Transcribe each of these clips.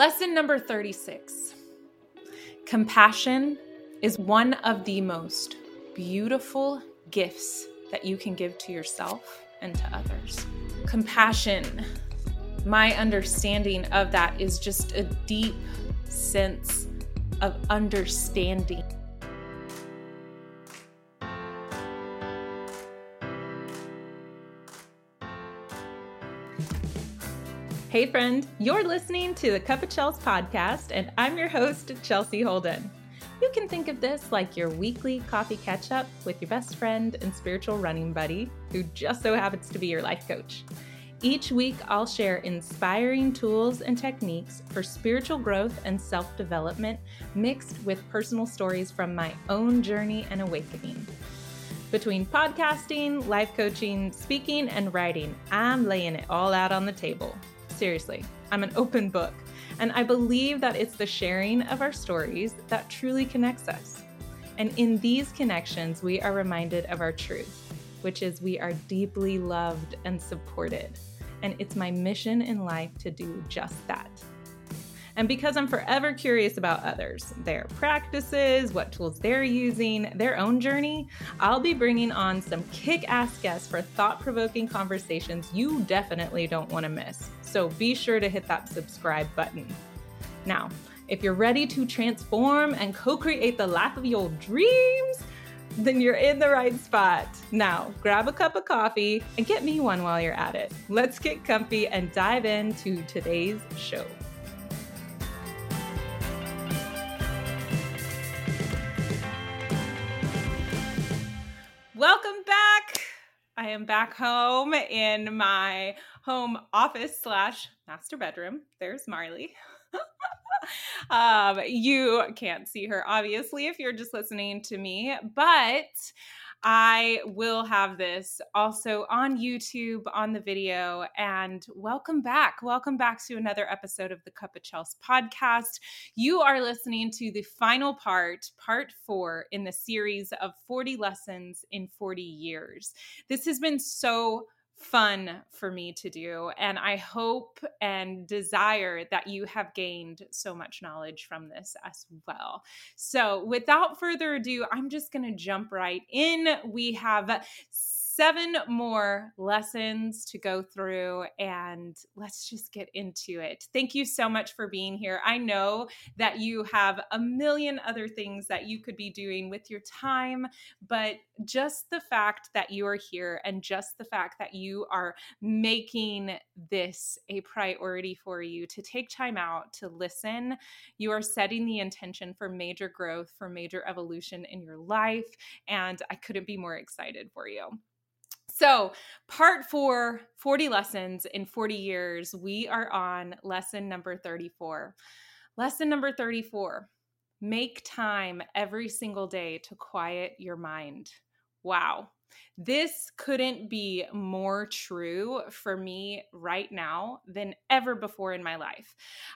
Lesson number 36 Compassion is one of the most beautiful gifts that you can give to yourself and to others. Compassion, my understanding of that is just a deep sense of understanding. Hey, friend, you're listening to the Cup of Chels podcast, and I'm your host, Chelsea Holden. You can think of this like your weekly coffee catch up with your best friend and spiritual running buddy, who just so happens to be your life coach. Each week, I'll share inspiring tools and techniques for spiritual growth and self development, mixed with personal stories from my own journey and awakening. Between podcasting, life coaching, speaking, and writing, I'm laying it all out on the table. Seriously, I'm an open book, and I believe that it's the sharing of our stories that truly connects us. And in these connections, we are reminded of our truth, which is we are deeply loved and supported. And it's my mission in life to do just that. And because I'm forever curious about others, their practices, what tools they're using, their own journey, I'll be bringing on some kick ass guests for thought provoking conversations you definitely don't want to miss. So be sure to hit that subscribe button. Now, if you're ready to transform and co create the life of your dreams, then you're in the right spot. Now, grab a cup of coffee and get me one while you're at it. Let's get comfy and dive into today's show. I am back home in my home office slash master bedroom. There's Marley. um, you can't see her, obviously, if you're just listening to me, but I will have this also on YouTube on the video. And welcome back. Welcome back to another episode of the Cup of Chels podcast. You are listening to the final part, part four in the series of 40 lessons in 40 years. This has been so fun for me to do. And I hope and desire that you have gained so much knowledge from this as well. So, without further ado, I'm just going to jump right in. We have seven more lessons to go through, and let's just get into it. Thank you so much for being here. I know that you have a million other things that you could be doing with your time, but just the fact that you are here and just the fact that you are making this a priority for you to take time out to listen, you are setting the intention for major growth, for major evolution in your life. And I couldn't be more excited for you. So, part four 40 lessons in 40 years, we are on lesson number 34. Lesson number 34 make time every single day to quiet your mind. Wow. This couldn't be more true for me right now than ever before in my life.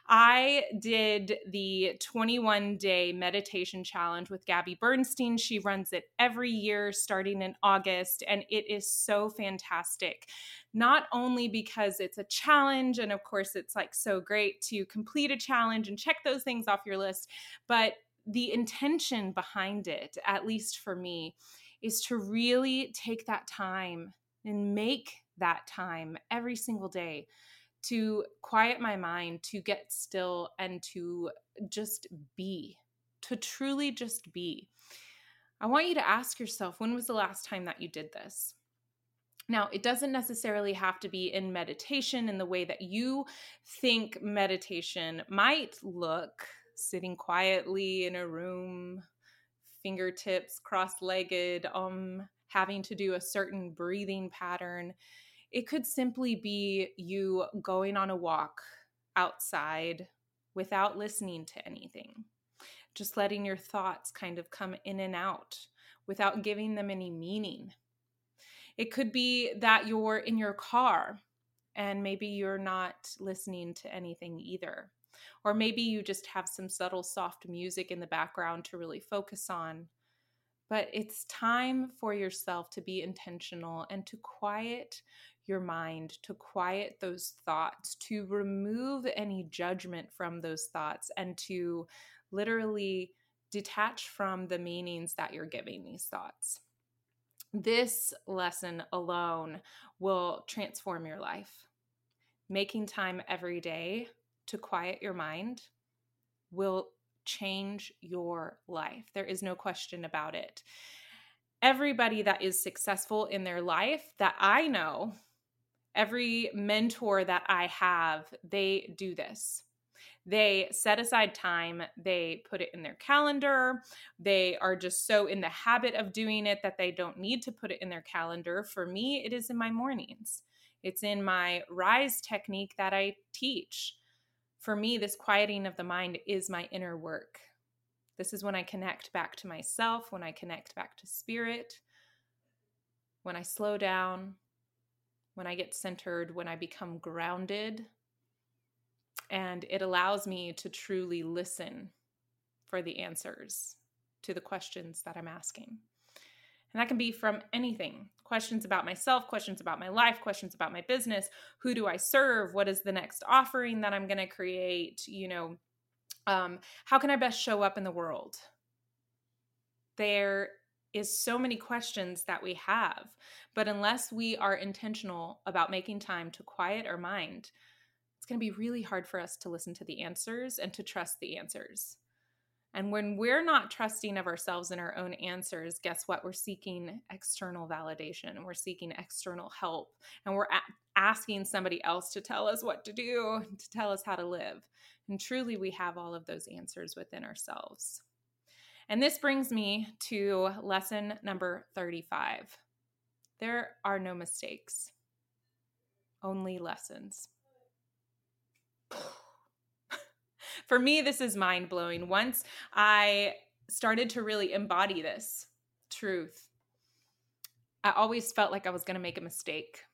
I did the 21 day meditation challenge with Gabby Bernstein. She runs it every year starting in August, and it is so fantastic. Not only because it's a challenge, and of course, it's like so great to complete a challenge and check those things off your list, but the intention behind it, at least for me, is to really take that time and make that time every single day to quiet my mind, to get still, and to just be, to truly just be. I want you to ask yourself when was the last time that you did this? Now, it doesn't necessarily have to be in meditation in the way that you think meditation might look, sitting quietly in a room, fingertips cross legged, um, having to do a certain breathing pattern. It could simply be you going on a walk outside without listening to anything, just letting your thoughts kind of come in and out without giving them any meaning. It could be that you're in your car and maybe you're not listening to anything either. Or maybe you just have some subtle, soft music in the background to really focus on. But it's time for yourself to be intentional and to quiet your mind, to quiet those thoughts, to remove any judgment from those thoughts, and to literally detach from the meanings that you're giving these thoughts. This lesson alone will transform your life. Making time every day to quiet your mind will change your life. There is no question about it. Everybody that is successful in their life that I know, every mentor that I have, they do this. They set aside time, they put it in their calendar. They are just so in the habit of doing it that they don't need to put it in their calendar. For me, it is in my mornings. It's in my rise technique that I teach. For me, this quieting of the mind is my inner work. This is when I connect back to myself, when I connect back to spirit, when I slow down, when I get centered, when I become grounded, and it allows me to truly listen for the answers to the questions that I'm asking. And that can be from anything questions about myself, questions about my life, questions about my business. Who do I serve? What is the next offering that I'm going to create? You know, um, how can I best show up in the world? There is so many questions that we have, but unless we are intentional about making time to quiet our mind, it's going to be really hard for us to listen to the answers and to trust the answers. And when we're not trusting of ourselves and our own answers, guess what? We're seeking external validation, we're seeking external help, and we're a- asking somebody else to tell us what to do, to tell us how to live. And truly, we have all of those answers within ourselves. And this brings me to lesson number 35 there are no mistakes, only lessons. For me, this is mind blowing. Once I started to really embody this truth, I always felt like I was going to make a mistake,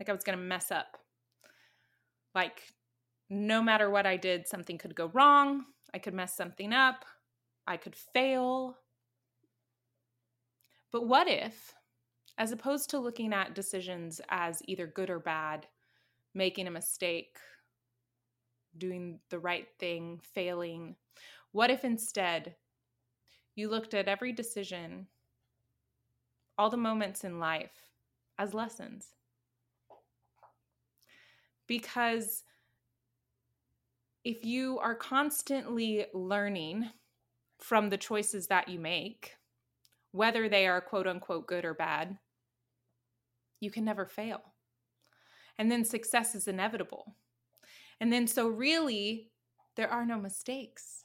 like I was going to mess up. Like, no matter what I did, something could go wrong. I could mess something up. I could fail. But what if, as opposed to looking at decisions as either good or bad, making a mistake, doing the right thing, failing? What if instead you looked at every decision, all the moments in life, as lessons? Because if you are constantly learning from the choices that you make, whether they are quote unquote good or bad, you can never fail. And then success is inevitable. And then, so really, there are no mistakes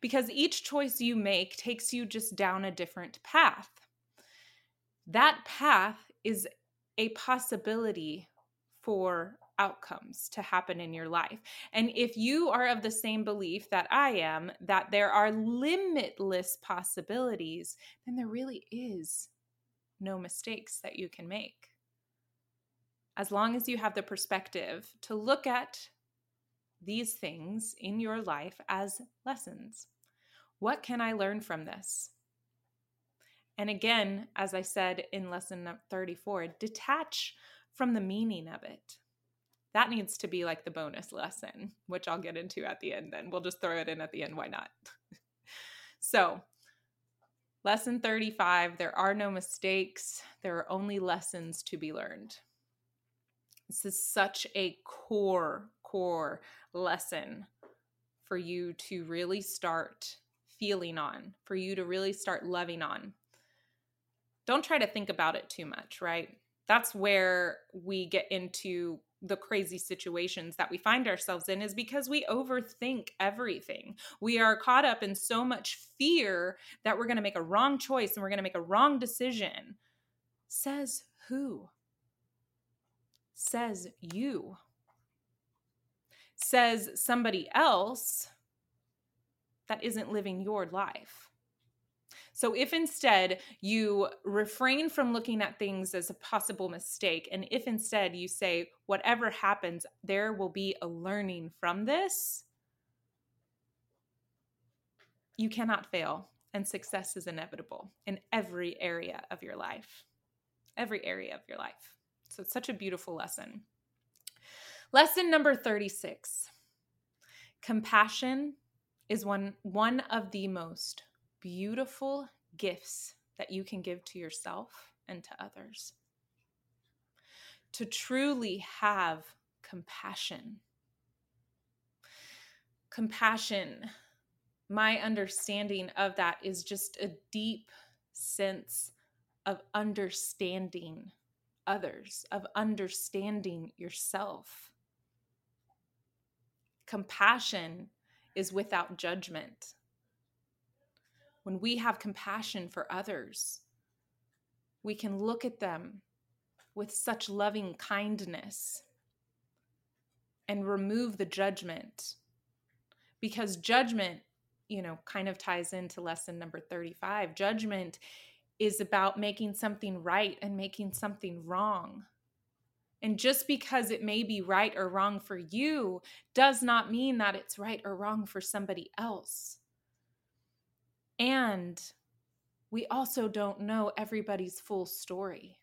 because each choice you make takes you just down a different path. That path is a possibility for outcomes to happen in your life. And if you are of the same belief that I am, that there are limitless possibilities, then there really is no mistakes that you can make. As long as you have the perspective to look at these things in your life as lessons. What can I learn from this? And again, as I said in lesson 34, detach from the meaning of it. That needs to be like the bonus lesson, which I'll get into at the end then. We'll just throw it in at the end. Why not? so, lesson 35 there are no mistakes, there are only lessons to be learned. This is such a core, core lesson for you to really start feeling on, for you to really start loving on. Don't try to think about it too much, right? That's where we get into the crazy situations that we find ourselves in is because we overthink everything. We are caught up in so much fear that we're going to make a wrong choice and we're going to make a wrong decision. Says who? Says you says somebody else that isn't living your life. So, if instead you refrain from looking at things as a possible mistake, and if instead you say, whatever happens, there will be a learning from this, you cannot fail, and success is inevitable in every area of your life. Every area of your life. So it's such a beautiful lesson. Lesson number 36 compassion is one, one of the most beautiful gifts that you can give to yourself and to others. To truly have compassion. Compassion, my understanding of that is just a deep sense of understanding others, of understanding yourself. Compassion is without judgment. When we have compassion for others, we can look at them with such loving kindness and remove the judgment. Because judgment, you know, kind of ties into lesson number 35. Judgment is about making something right and making something wrong. And just because it may be right or wrong for you does not mean that it's right or wrong for somebody else. And we also don't know everybody's full story.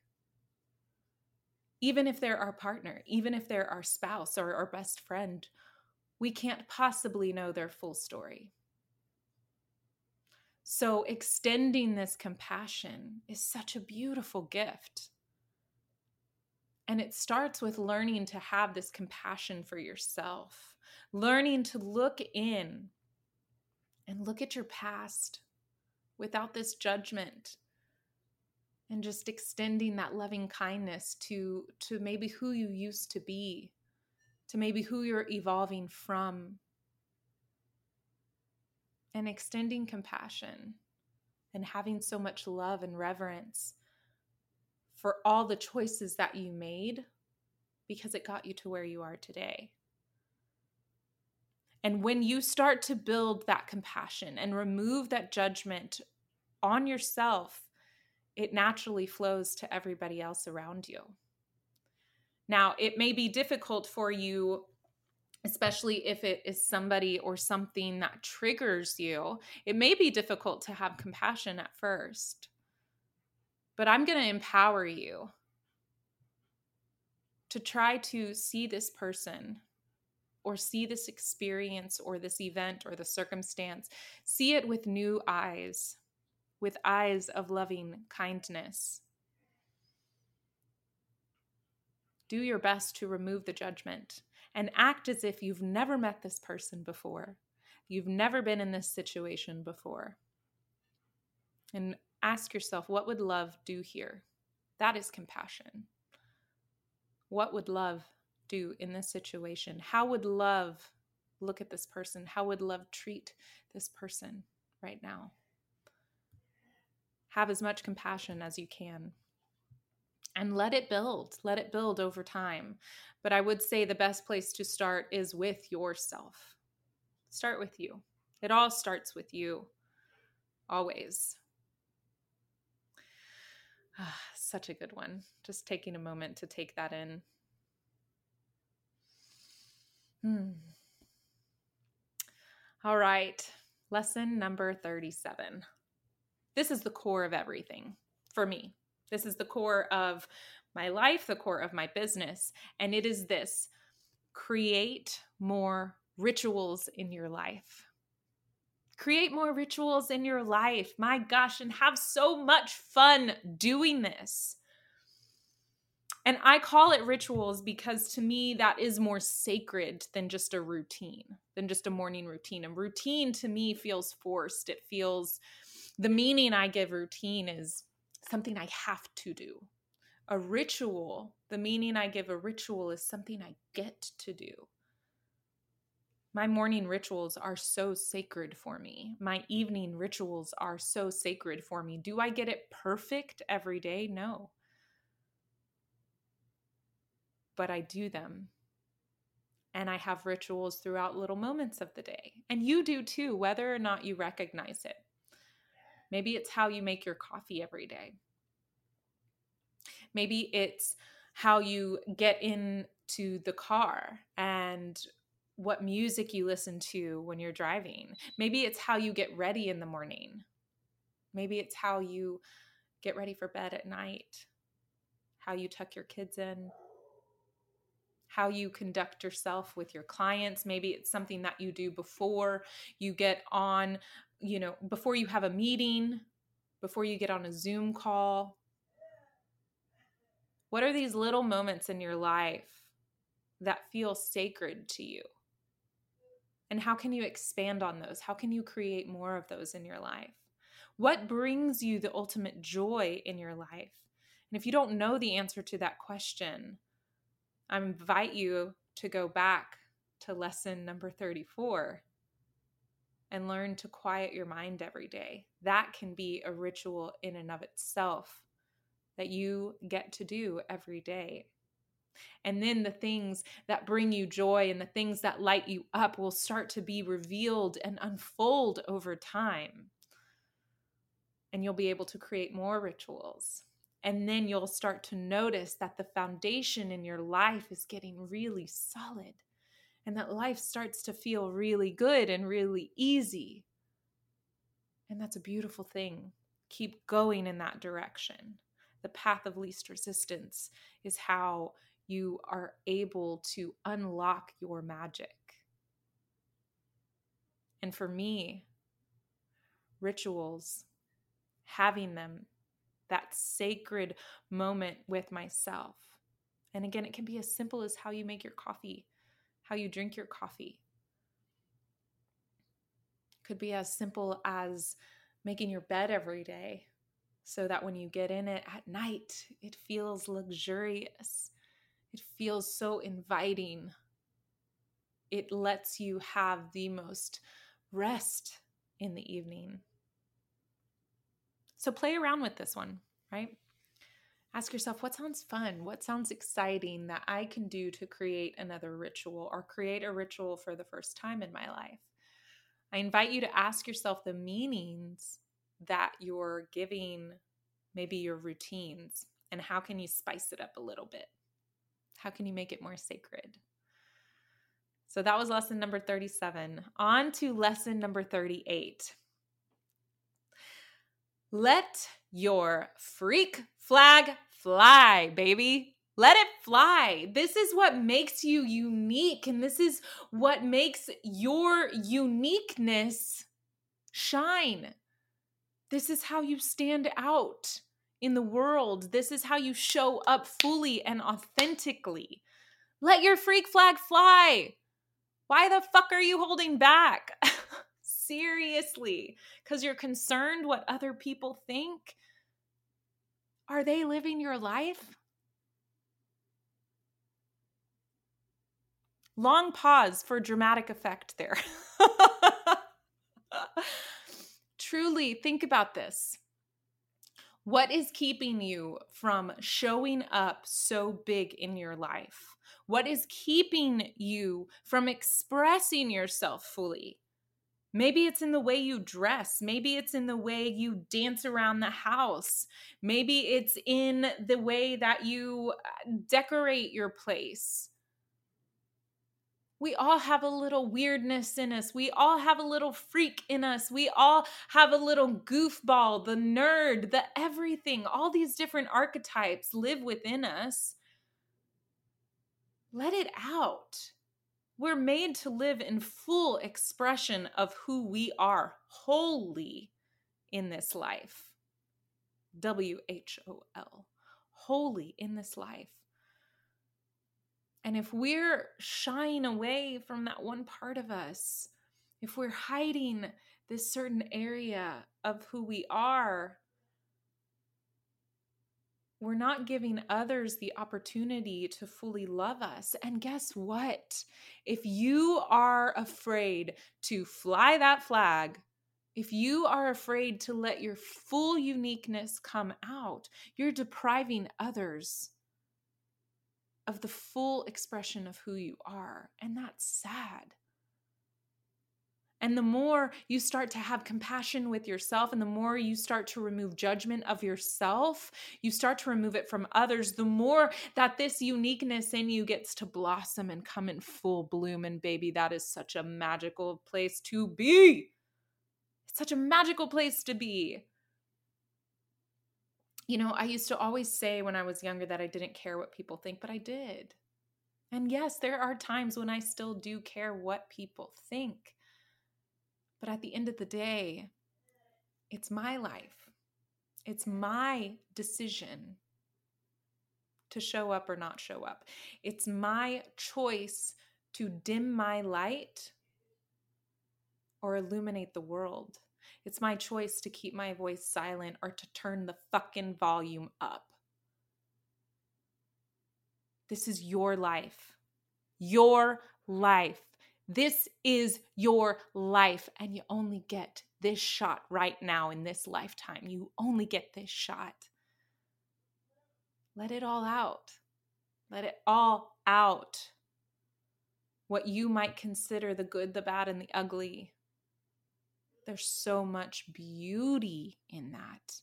Even if they're our partner, even if they're our spouse or our best friend, we can't possibly know their full story. So, extending this compassion is such a beautiful gift. And it starts with learning to have this compassion for yourself, learning to look in and look at your past without this judgment and just extending that loving kindness to to maybe who you used to be to maybe who you're evolving from. And extending compassion and having so much love and reverence for all the choices that you made because it got you to where you are today. And when you start to build that compassion and remove that judgment on yourself, it naturally flows to everybody else around you. Now, it may be difficult for you especially if it is somebody or something that triggers you, it may be difficult to have compassion at first. But I'm going to empower you to try to see this person or see this experience or this event or the circumstance, see it with new eyes, with eyes of loving kindness. Do your best to remove the judgment and act as if you've never met this person before. You've never been in this situation before. And ask yourself, what would love do here? That is compassion. What would love do in this situation? How would love look at this person? How would love treat this person right now? Have as much compassion as you can and let it build. Let it build over time. But I would say the best place to start is with yourself. Start with you. It all starts with you, always. Ah, such a good one. Just taking a moment to take that in. Hmm. All right, lesson number 37. This is the core of everything for me. This is the core of my life, the core of my business. And it is this create more rituals in your life. Create more rituals in your life. My gosh, and have so much fun doing this. And I call it rituals because to me, that is more sacred than just a routine, than just a morning routine. And routine to me feels forced. It feels the meaning I give routine is something I have to do. A ritual, the meaning I give a ritual is something I get to do. My morning rituals are so sacred for me. My evening rituals are so sacred for me. Do I get it perfect every day? No. But I do them. And I have rituals throughout little moments of the day. And you do too, whether or not you recognize it. Maybe it's how you make your coffee every day. Maybe it's how you get into the car and what music you listen to when you're driving. Maybe it's how you get ready in the morning. Maybe it's how you get ready for bed at night. how you tuck your kids in, how you conduct yourself with your clients. Maybe it's something that you do before you get on, you know, before you have a meeting, before you get on a Zoom call. What are these little moments in your life that feel sacred to you? And how can you expand on those? How can you create more of those in your life? What brings you the ultimate joy in your life? And if you don't know the answer to that question, I invite you to go back to lesson number 34 and learn to quiet your mind every day. That can be a ritual in and of itself that you get to do every day. And then the things that bring you joy and the things that light you up will start to be revealed and unfold over time. And you'll be able to create more rituals. And then you'll start to notice that the foundation in your life is getting really solid and that life starts to feel really good and really easy. And that's a beautiful thing. Keep going in that direction. The path of least resistance is how you are able to unlock your magic. And for me, rituals, having them, that sacred moment with myself. And again, it can be as simple as how you make your coffee, how you drink your coffee. Could be as simple as making your bed every day so that when you get in it at night, it feels luxurious it feels so inviting. It lets you have the most rest in the evening. So play around with this one, right? Ask yourself what sounds fun? What sounds exciting that I can do to create another ritual or create a ritual for the first time in my life? I invite you to ask yourself the meanings that you're giving maybe your routines and how can you spice it up a little bit? How can you make it more sacred? So that was lesson number 37. On to lesson number 38. Let your freak flag fly, baby. Let it fly. This is what makes you unique, and this is what makes your uniqueness shine. This is how you stand out in the world. This is how you show up fully and authentically. Let your freak flag fly. Why the fuck are you holding back? Seriously, because you're concerned what other people think? Are they living your life? Long pause for dramatic effect there. Truly, think about this. What is keeping you from showing up so big in your life? What is keeping you from expressing yourself fully? Maybe it's in the way you dress. Maybe it's in the way you dance around the house. Maybe it's in the way that you uh, decorate your place we all have a little weirdness in us. We all have a little freak in us. We all have a little goofball, the nerd, the everything. All these different archetypes live within us. Let it out. We're made to live in full expression of who we are wholly in this life. W H O L. Wholly in this life. And if we're shying away from that one part of us, if we're hiding this certain area of who we are, we're not giving others the opportunity to fully love us. And guess what? If you are afraid to fly that flag, if you are afraid to let your full uniqueness come out, you're depriving others of the full expression of who you are. And that's sad. And the more you start to have compassion with yourself, and the more you start to remove judgment of yourself, you start to remove it from others, the more that this uniqueness in you gets to blossom and come in full bloom. And baby, that is such a magical place to be. It's such a magical place to be You know, I used to always say when I was younger that I didn't care what people think, but I did. And yes, there are times when I still do care what people think. But at the end of the day, it's my life. It's my decision to show up or not show up. It's my choice to dim my light or illuminate the world. It's my choice to keep my voice silent or to turn the fucking volume up. This is your life. Your life. This is your life. And you only get this shot right now in this lifetime. You only get this shot. Let it all out. Let it all out. What you might consider the good, the bad, and the ugly. There's so much beauty in that.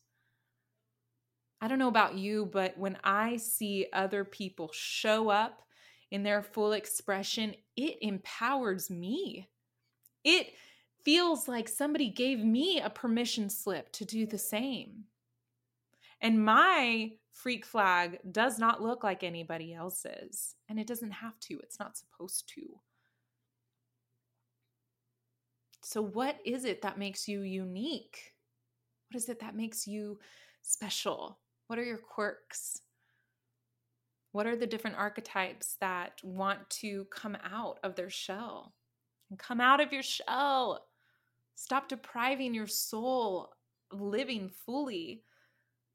I don't know about you, but when I see other people show up in their full expression, it empowers me. It feels like somebody gave me a permission slip to do the same. And my freak flag does not look like anybody else's, and it doesn't have to, it's not supposed to. So, what is it that makes you unique? What is it that makes you special? What are your quirks? What are the different archetypes that want to come out of their shell? And come out of your shell. Stop depriving your soul of living fully.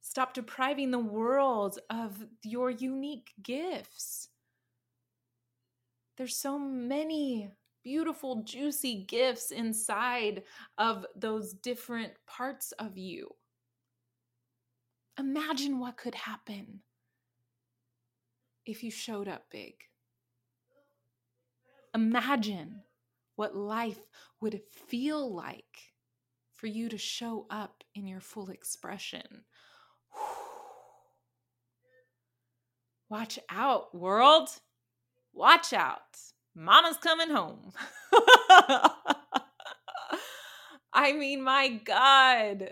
Stop depriving the world of your unique gifts. There's so many beautiful, juicy gifts inside of those different parts of you. Imagine what could happen if you showed up big. Imagine what life would feel like for you to show up in your full expression. Watch out, world. Watch out. Mama's coming home. I mean, my God,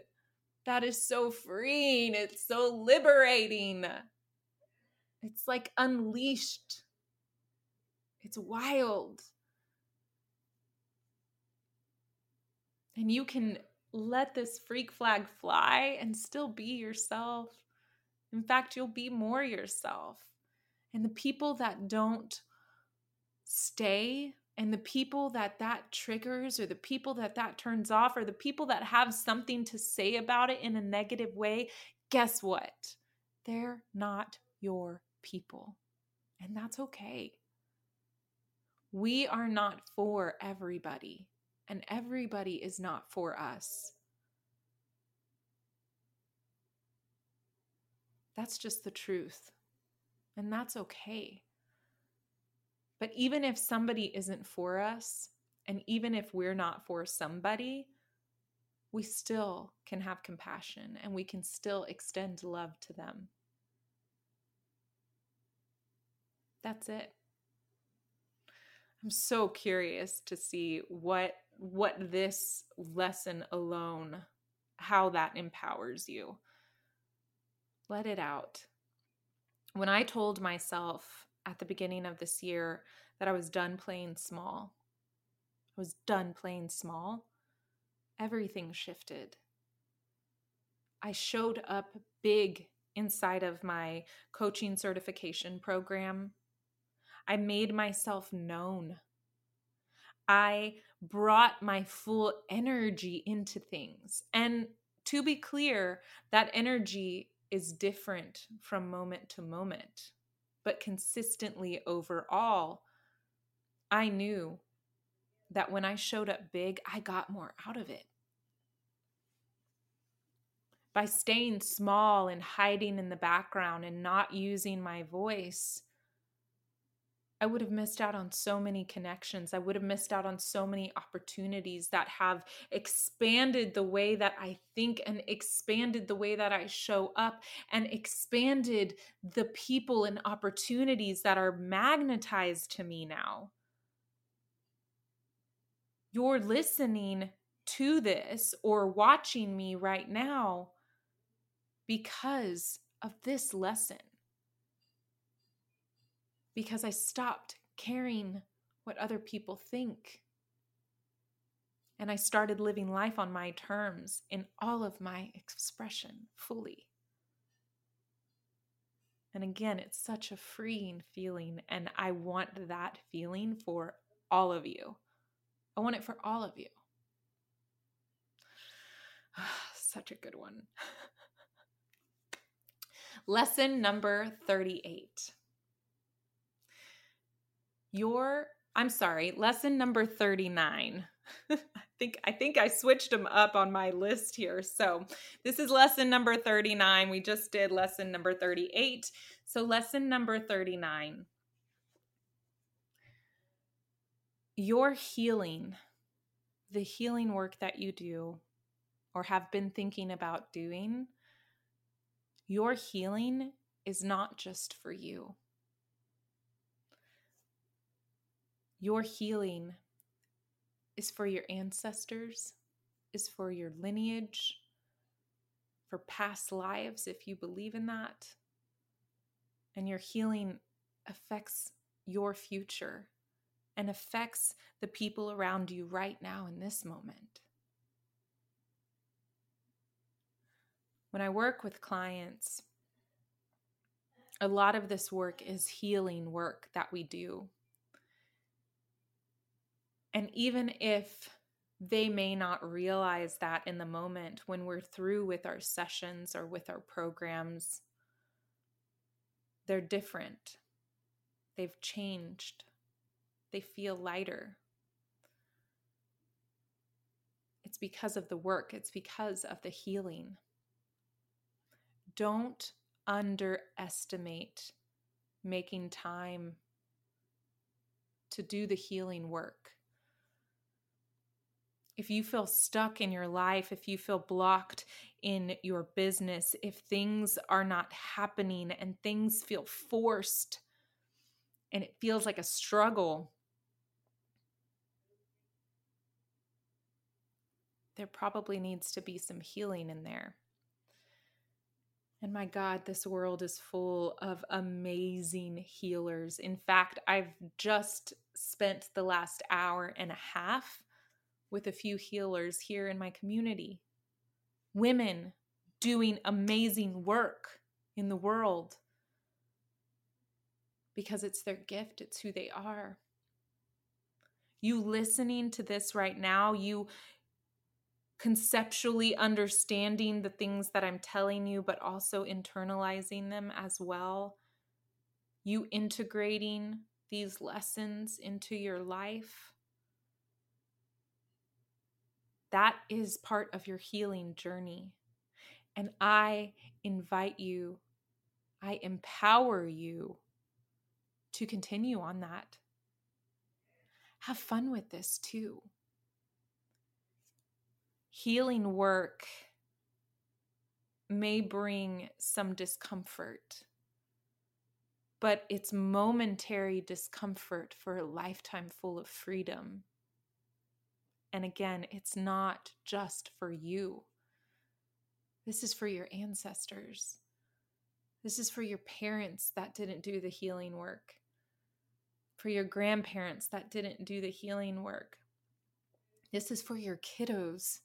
that is so freeing. It's so liberating. It's like unleashed. It's wild. And you can let this freak flag fly and still be yourself. In fact, you'll be more yourself. And the people that don't stay and the people that that triggers or the people that that turns off or the people that have something to say about it in a negative way guess what? They're not your people and that's okay. We are not for everybody and everybody is not for us. That's just the truth and that's okay but even if somebody isn't for us, and even if we're not for somebody, we still can have compassion and we can still extend love to them. That's it. I'm so curious to see what what this lesson alone how that empowers you. Let it out. When I told myself at the beginning of this year that I was done playing small. I was done playing small. Everything shifted. I showed up big inside of my coaching certification program. I made myself known. I brought my full energy into things. And to be clear, that energy is different from moment to moment but consistently overall, I knew that when I showed up big, I got more out of it. By staying small and hiding in the background and not using my voice, I would have missed out on so many connections. I would have missed out on so many opportunities that have expanded the way that I think and expanded the way that I show up and expanded the people and opportunities that are magnetized to me now. You're listening to this or watching me right now because of this lesson. Because I stopped caring what other people think. And I started living life on my terms in all of my expression fully. And again, it's such a freeing feeling. And I want that feeling for all of you. I want it for all of you. Such a good one. Lesson number 38. Your I'm sorry, lesson number 39. I think I think I switched them up on my list here. So, this is lesson number 39. We just did lesson number 38. So, lesson number 39. Your healing, the healing work that you do or have been thinking about doing, your healing is not just for you. Your healing is for your ancestors, is for your lineage, for past lives, if you believe in that. And your healing affects your future and affects the people around you right now in this moment. When I work with clients, a lot of this work is healing work that we do. And even if they may not realize that in the moment when we're through with our sessions or with our programs, they're different. They've changed. They feel lighter. It's because of the work, it's because of the healing don't underestimate making time to do the healing work. If you feel stuck in your life, if you feel blocked in your business, if things are not happening and things feel forced and it feels like a struggle, there probably needs to be some healing in there. And my God, this world is full of amazing healers. In fact, I've just spent the last hour and a half with a few healers here in my community. Women doing amazing work in the world because it's their gift, it's who they are. You listening to this right now, you conceptually understanding the things that I'm telling you, but also internalizing them as well. You integrating these lessons into your life. That is part of your healing journey. And I invite you, I empower you to continue on that. Have fun with this too healing work may bring some discomfort, but it's momentary discomfort for a lifetime full of freedom. And again, it's not just for you. This is for your ancestors. This is for your parents that didn't do the healing work, for your grandparents that didn't do the healing work. This is for your kiddos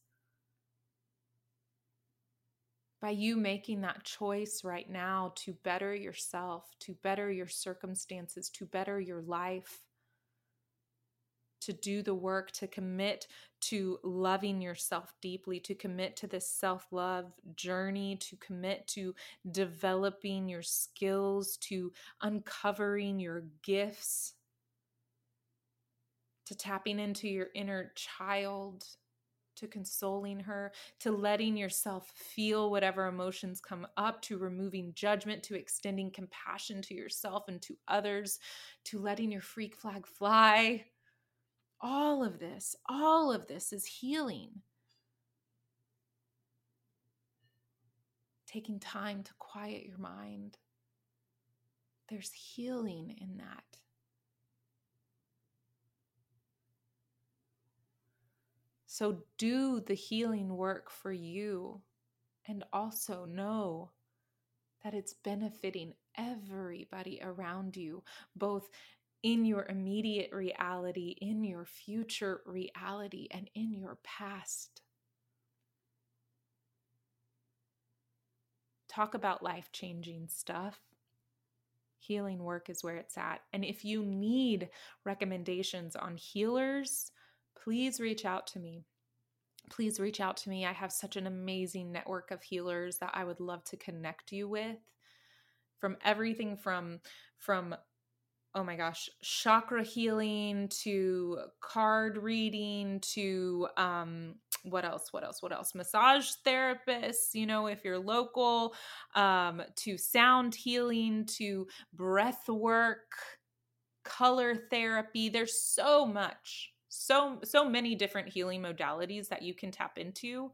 by you making that choice right now to better yourself, to better your circumstances, to better your life, to do the work, to commit to loving yourself deeply, to commit to this self love journey, to commit to developing your skills, to uncovering your gifts, to tapping into your inner child to consoling her, to letting yourself feel whatever emotions come up, to removing judgment, to extending compassion to yourself and to others, to letting your freak flag fly. All of this, all of this is healing. Taking time to quiet your mind. There's healing in that. So do the healing work for you and also know that it's benefiting everybody around you, both in your immediate reality, in your future reality, and in your past. Talk about life changing stuff. Healing work is where it's at. And if you need recommendations on healers, please reach out to me please reach out to me. I have such an amazing network of healers that I would love to connect you with. From everything from from oh my gosh, chakra healing to card reading to um what else? What else? What else? Massage therapists, you know, if you're local, um to sound healing to breath work, color therapy. There's so much so so many different healing modalities that you can tap into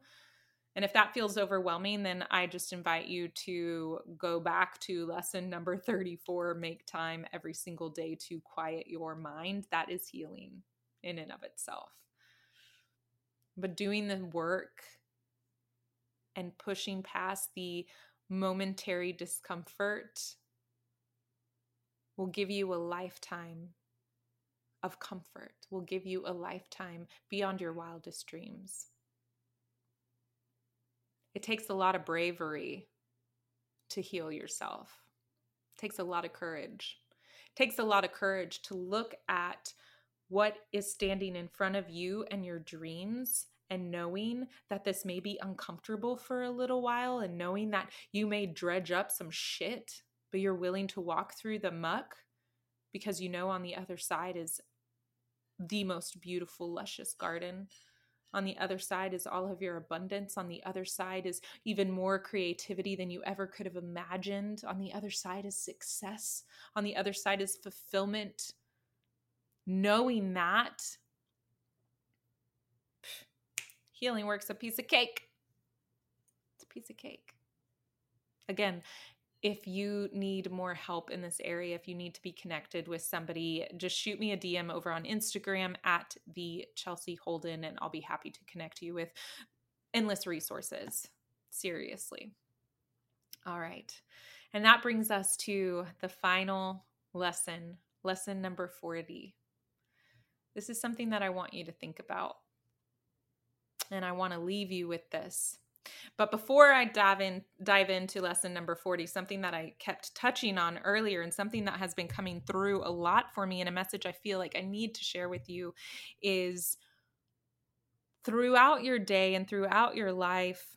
and if that feels overwhelming then i just invite you to go back to lesson number 34 make time every single day to quiet your mind that is healing in and of itself but doing the work and pushing past the momentary discomfort will give you a lifetime of comfort will give you a lifetime beyond your wildest dreams. It takes a lot of bravery to heal yourself. It takes a lot of courage. It takes a lot of courage to look at what is standing in front of you and your dreams and knowing that this may be uncomfortable for a little while and knowing that you may dredge up some shit, but you're willing to walk through the muck because you know on the other side is the most beautiful, luscious garden. On the other side is all of your abundance. On the other side is even more creativity than you ever could have imagined. On the other side is success. On the other side is fulfillment. Knowing that healing works a piece of cake. It's a piece of cake. Again, if you need more help in this area, if you need to be connected with somebody, just shoot me a DM over on Instagram at the Chelsea Holden, and I'll be happy to connect you with endless resources. Seriously. All right. And that brings us to the final lesson, lesson number 40. This is something that I want you to think about. And I want to leave you with this. But before I dive in dive into lesson number 40, something that I kept touching on earlier and something that has been coming through a lot for me and a message I feel like I need to share with you is throughout your day and throughout your life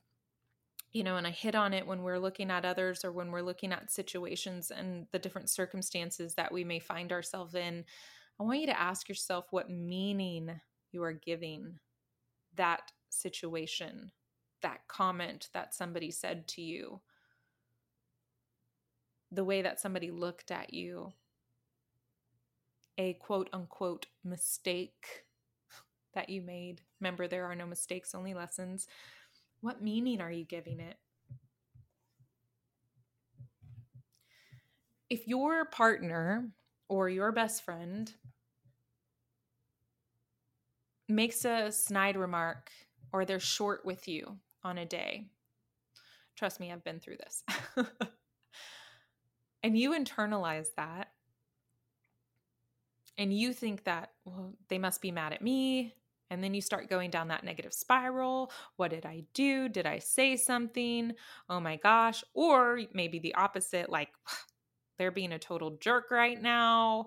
you know, and I hit on it when we're looking at others or when we're looking at situations and the different circumstances that we may find ourselves in. I want you to ask yourself what meaning you are giving that situation that comment that somebody said to you, the way that somebody looked at you, a quote unquote mistake that you made. Remember, there are no mistakes, only lessons. What meaning are you giving it? If your partner or your best friend makes a snide remark or they're short with you on a day. Trust me, I've been through this. and you internalize that. And you think that, well, they must be mad at me. And then you start going down that negative spiral. What did I do? Did I say something? Oh my gosh. Or maybe the opposite, like, they're being a total jerk right now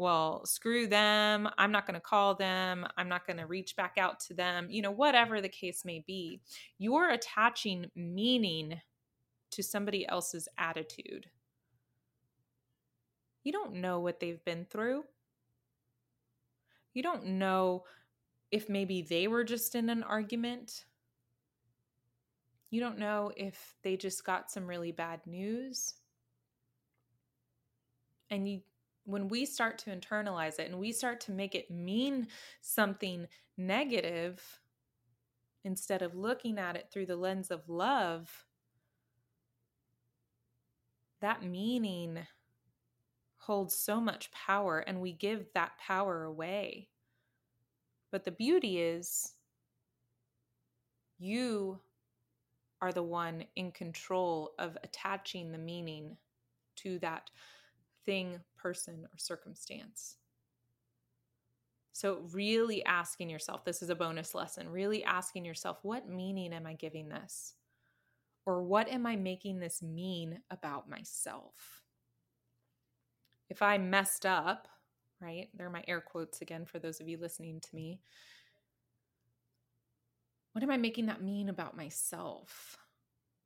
well, screw them. I'm not going to call them. I'm not going to reach back out to them. You know, whatever the case may be, you're attaching meaning to somebody else's attitude. You don't know what they've been through. You don't know if maybe they were just in an argument. You don't know if they just got some really bad news. And you when we start to internalize it and we start to make it mean something negative instead of looking at it through the lens of love, that meaning holds so much power and we give that power away. But the beauty is you are the one in control of attaching the meaning to that thing, person, or circumstance. So, really asking yourself this is a bonus lesson really asking yourself, what meaning am I giving this? Or what am I making this mean about myself? If I messed up, right? There are my air quotes again for those of you listening to me. What am I making that mean about myself?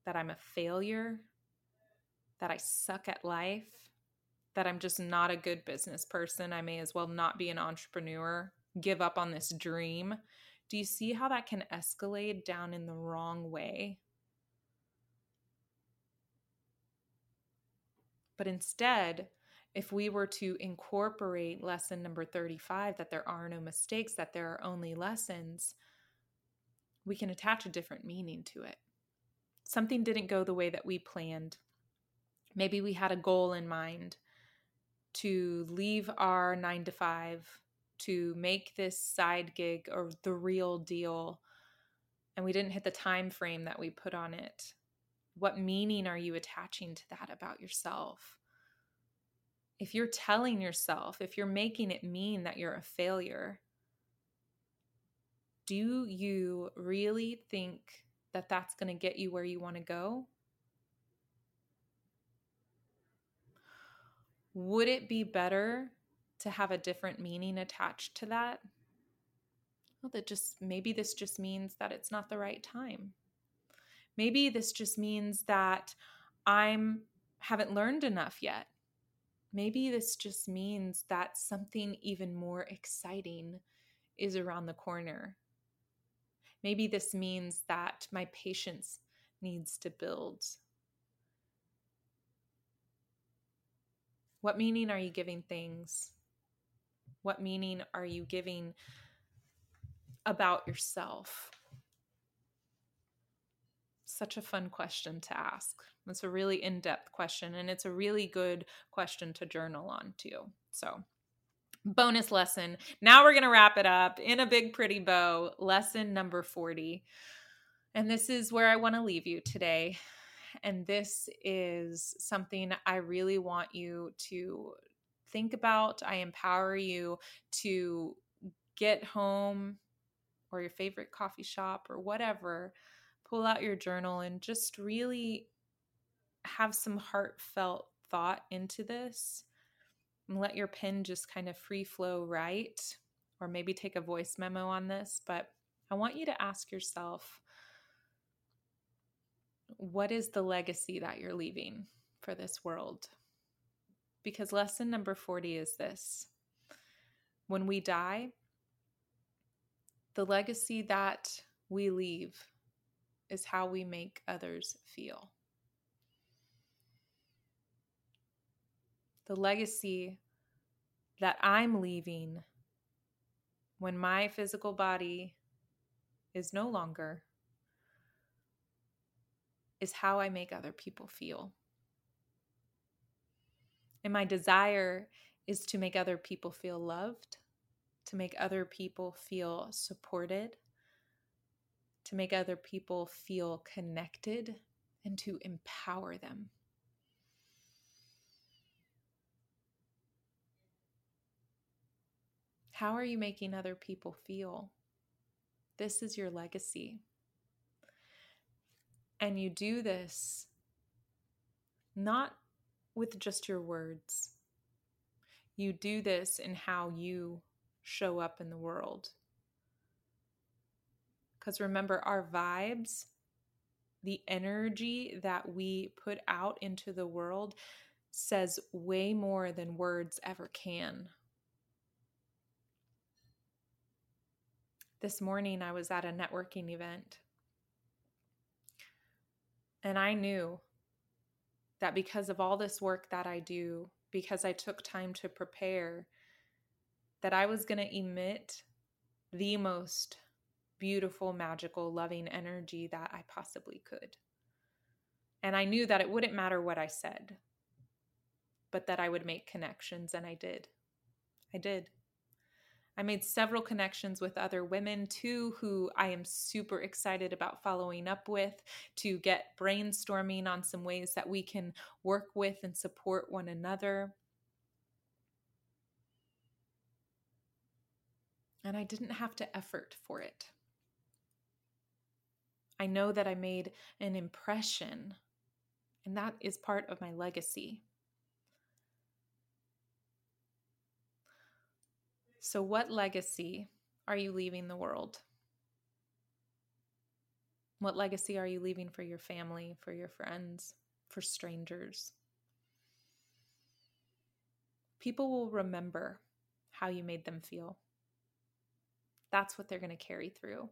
That I'm a failure? That I suck at life? That I'm just not a good business person? I may as well not be an entrepreneur, give up on this dream. Do you see how that can escalate down in the wrong way? But instead, if we were to incorporate lesson number 35 that there are no mistakes, that there are only lessons, we can attach a different meaning to it. Something didn't go the way that we planned. Maybe we had a goal in mind to leave our nine to five, to make this side gig or the real deal, and we didn't hit the time frame that we put on it. What meaning are you attaching to that about yourself? If you're telling yourself, if you're making it mean that you're a failure, do you really think that that's going to get you where you want to go? Would it be better to have a different meaning attached to that? Well, that just maybe this just means that it's not the right time. Maybe this just means that I'm haven't learned enough yet. Maybe this just means that something even more exciting is around the corner Maybe this means that my patience needs to build. What meaning are you giving things? What meaning are you giving about yourself? Such a fun question to ask. It's a really in depth question, and it's a really good question to journal on, too. So, bonus lesson. Now we're going to wrap it up in a big, pretty bow. Lesson number 40. And this is where I want to leave you today. And this is something I really want you to think about. I empower you to get home or your favorite coffee shop or whatever, pull out your journal and just really have some heartfelt thought into this and let your pen just kind of free flow write, or maybe take a voice memo on this. But I want you to ask yourself what is the legacy that you're leaving for this world? Because lesson number 40 is this when we die, the legacy that we leave is how we make others feel. the legacy that I'm leaving when my physical body is no longer is how I make other people feel. And my desire is to make other people feel loved, to make other people feel supported, to make other people feel connected, and to empower them. How are you making other people feel? This is your legacy. And you do this not with just your words, you do this in how you show up in the world. Because remember, our vibes, the energy that we put out into the world, says way more than words ever can. This morning, I was at a networking event. And I knew that because of all this work that I do, because I took time to prepare, that I was going to emit the most beautiful, magical, loving energy that I possibly could. And I knew that it wouldn't matter what I said, but that I would make connections, and I did. I did. I made several connections with other women too, who I am super excited about following up with to get brainstorming on some ways that we can work with and support one another. And I didn't have to effort for it. I know that I made an impression, and that is part of my legacy. So, what legacy are you leaving the world? What legacy are you leaving for your family, for your friends, for strangers? People will remember how you made them feel. That's what they're going to carry through.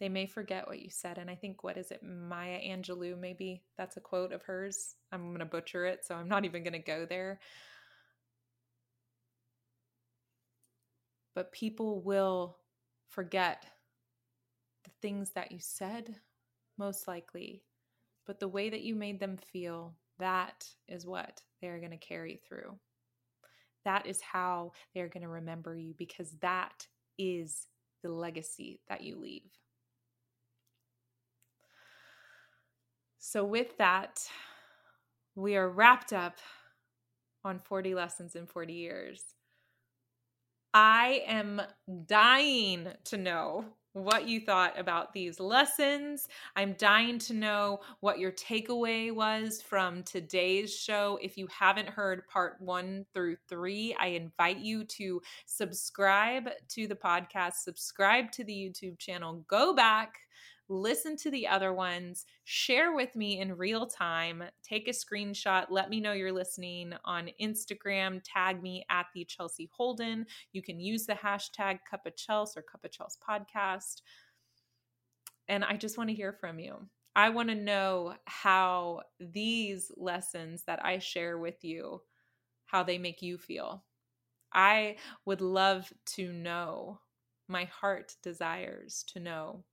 They may forget what you said. And I think, what is it, Maya Angelou, maybe that's a quote of hers. I'm going to butcher it, so I'm not even going to go there. But people will forget the things that you said, most likely. But the way that you made them feel, that is what they're going to carry through. That is how they're going to remember you because that is the legacy that you leave. So, with that, we are wrapped up on 40 lessons in 40 years. I am dying to know what you thought about these lessons. I'm dying to know what your takeaway was from today's show. If you haven't heard part one through three, I invite you to subscribe to the podcast, subscribe to the YouTube channel, go back listen to the other ones, share with me in real time, take a screenshot, let me know you're listening on Instagram, tag me at the Chelsea Holden. You can use the hashtag Cup of Chelsea or Cup of Chelsea podcast. And I just want to hear from you. I want to know how these lessons that I share with you, how they make you feel. I would love to know. My heart desires to know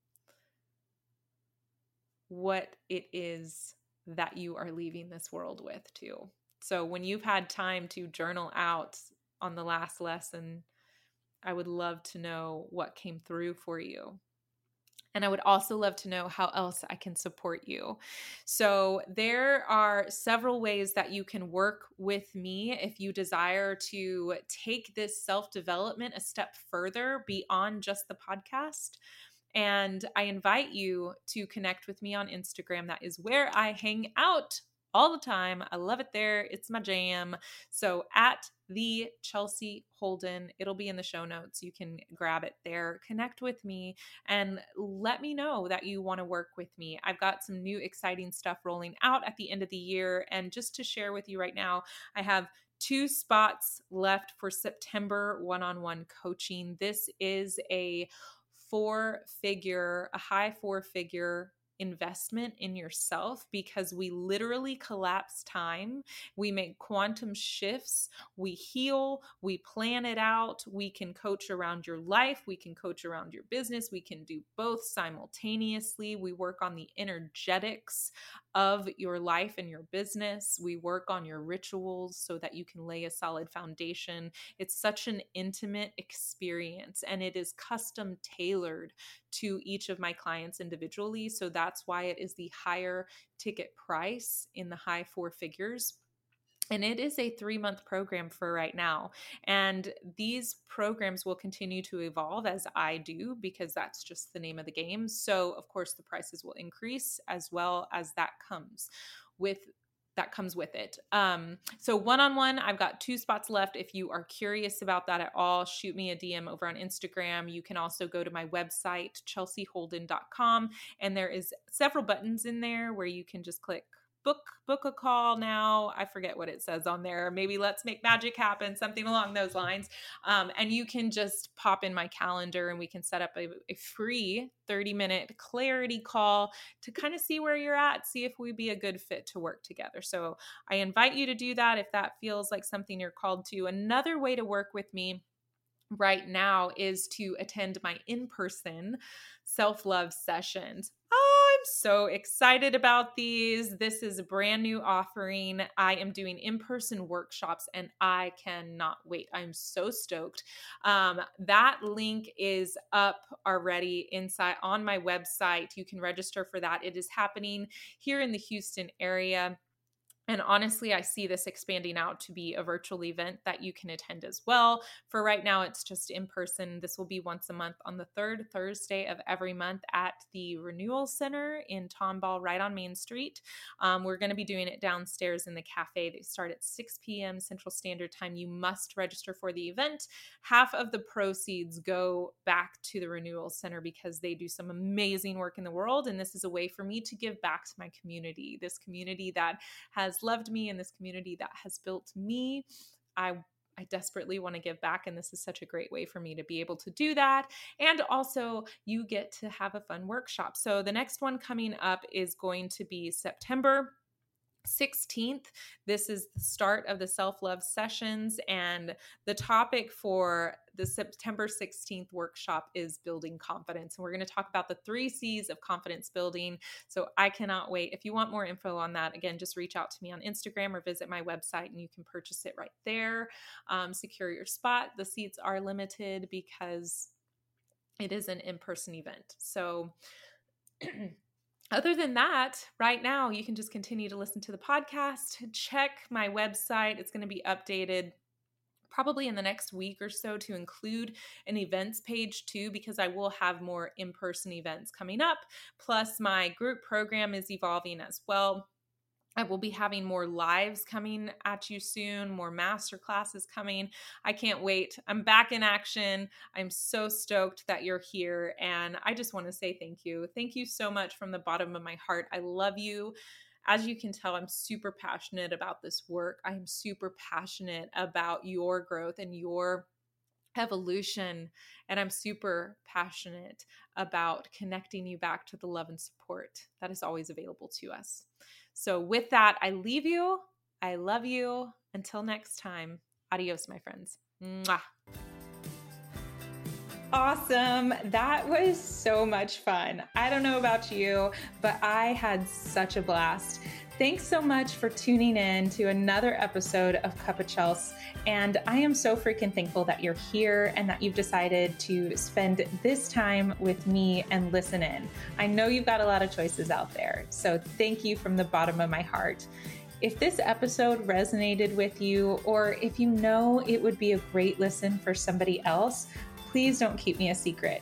what it is that you are leaving this world with too. So when you've had time to journal out on the last lesson, I would love to know what came through for you. And I would also love to know how else I can support you. So, there are several ways that you can work with me if you desire to take this self development a step further beyond just the podcast. And I invite you to connect with me on Instagram. That is where I hang out all the time. I love it there. It's my jam. So at the Chelsea Holden, it'll be in the show notes. You can grab it there. Connect with me and let me know that you want to work with me. I've got some new exciting stuff rolling out at the end of the year. And just to share with you right now, I have two spots left for September one on one coaching. This is a four figure, a high four figure investment in yourself because we literally collapse time. We make quantum shifts. We heal. We plan it out. We can coach around your life. We can coach around your business. We can do both simultaneously. We work on the energetics of your life and your business. We work on your rituals so that you can lay a solid foundation. It's such an intimate experience and it is custom tailored to each of my clients individually. So that's why it is the higher ticket price in the high four figures. And it is a three month program for right now. And these programs will continue to evolve as I do because that's just the name of the game. So, of course, the prices will increase as well as that comes with that comes with it. Um, so one on one, I've got two spots left. If you are curious about that at all, shoot me a DM over on Instagram. You can also go to my website, chelseaholden.com, and there is several buttons in there where you can just click book book a call now i forget what it says on there maybe let's make magic happen something along those lines um, and you can just pop in my calendar and we can set up a, a free 30 minute clarity call to kind of see where you're at see if we'd be a good fit to work together so i invite you to do that if that feels like something you're called to another way to work with me right now is to attend my in person self love sessions. Oh, so excited about these. This is a brand new offering. I am doing in person workshops and I cannot wait. I'm so stoked. Um, that link is up already inside on my website. You can register for that. It is happening here in the Houston area. And honestly, I see this expanding out to be a virtual event that you can attend as well. For right now, it's just in person. This will be once a month on the third Thursday of every month at the Renewal Center in Tomball, right on Main Street. Um, we're going to be doing it downstairs in the cafe. They start at 6 p.m. Central Standard Time. You must register for the event. Half of the proceeds go back to the Renewal Center because they do some amazing work in the world. And this is a way for me to give back to my community, this community that has has loved me and this community that has built me. I I desperately want to give back, and this is such a great way for me to be able to do that. And also, you get to have a fun workshop. So, the next one coming up is going to be September 16th. This is the start of the self love sessions, and the topic for the September 16th workshop is building confidence. And we're going to talk about the three C's of confidence building. So I cannot wait. If you want more info on that, again, just reach out to me on Instagram or visit my website and you can purchase it right there. Um, secure your spot. The seats are limited because it is an in person event. So, other than that, right now, you can just continue to listen to the podcast. Check my website, it's going to be updated probably in the next week or so to include an events page too, because I will have more in person events coming up. Plus, my group program is evolving as well. I will be having more lives coming at you soon, more master classes coming. I can't wait. I'm back in action. I'm so stoked that you're here. And I just want to say thank you. Thank you so much from the bottom of my heart. I love you. As you can tell, I'm super passionate about this work. I'm super passionate about your growth and your evolution. And I'm super passionate about connecting you back to the love and support that is always available to us. So, with that, I leave you. I love you. Until next time, adios, my friends. Mwah. Awesome. That was so much fun. I don't know about you, but I had such a blast. Thanks so much for tuning in to another episode of Cup of Chels. And I am so freaking thankful that you're here and that you've decided to spend this time with me and listen in. I know you've got a lot of choices out there. So thank you from the bottom of my heart. If this episode resonated with you, or if you know it would be a great listen for somebody else, please don't keep me a secret.